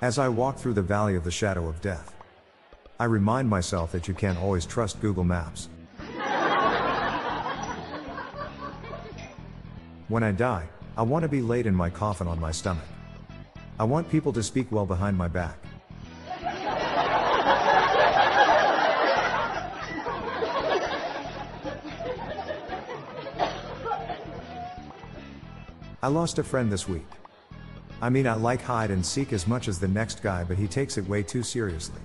As I walk through the valley of the shadow of death, I remind myself that you can't always trust Google Maps. when I die, I want to be laid in my coffin on my stomach. I want people to speak well behind my back. I lost a friend this week. I mean, I like hide and seek as much as the next guy, but he takes it way too seriously.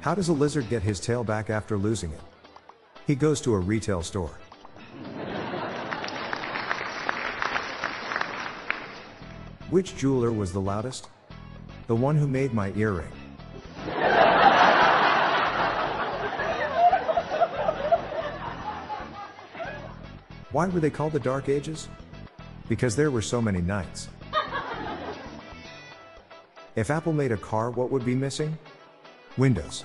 How does a lizard get his tail back after losing it? He goes to a retail store. Which jeweler was the loudest? The one who made my earring. Why were they called the Dark Ages? Because there were so many knights. If Apple made a car, what would be missing? Windows.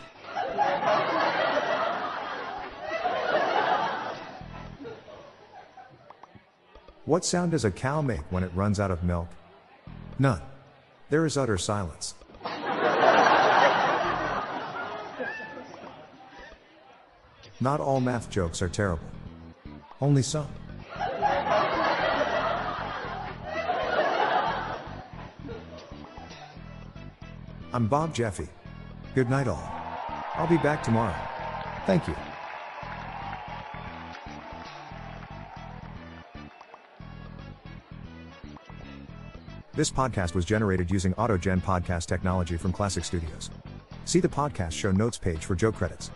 What sound does a cow make when it runs out of milk? None. There is utter silence. Not all math jokes are terrible. Only some. I'm Bob Jeffy. Good night, all. I'll be back tomorrow. Thank you. This podcast was generated using AutoGen podcast technology from Klassic Studios. See the podcast show notes page for joke credits.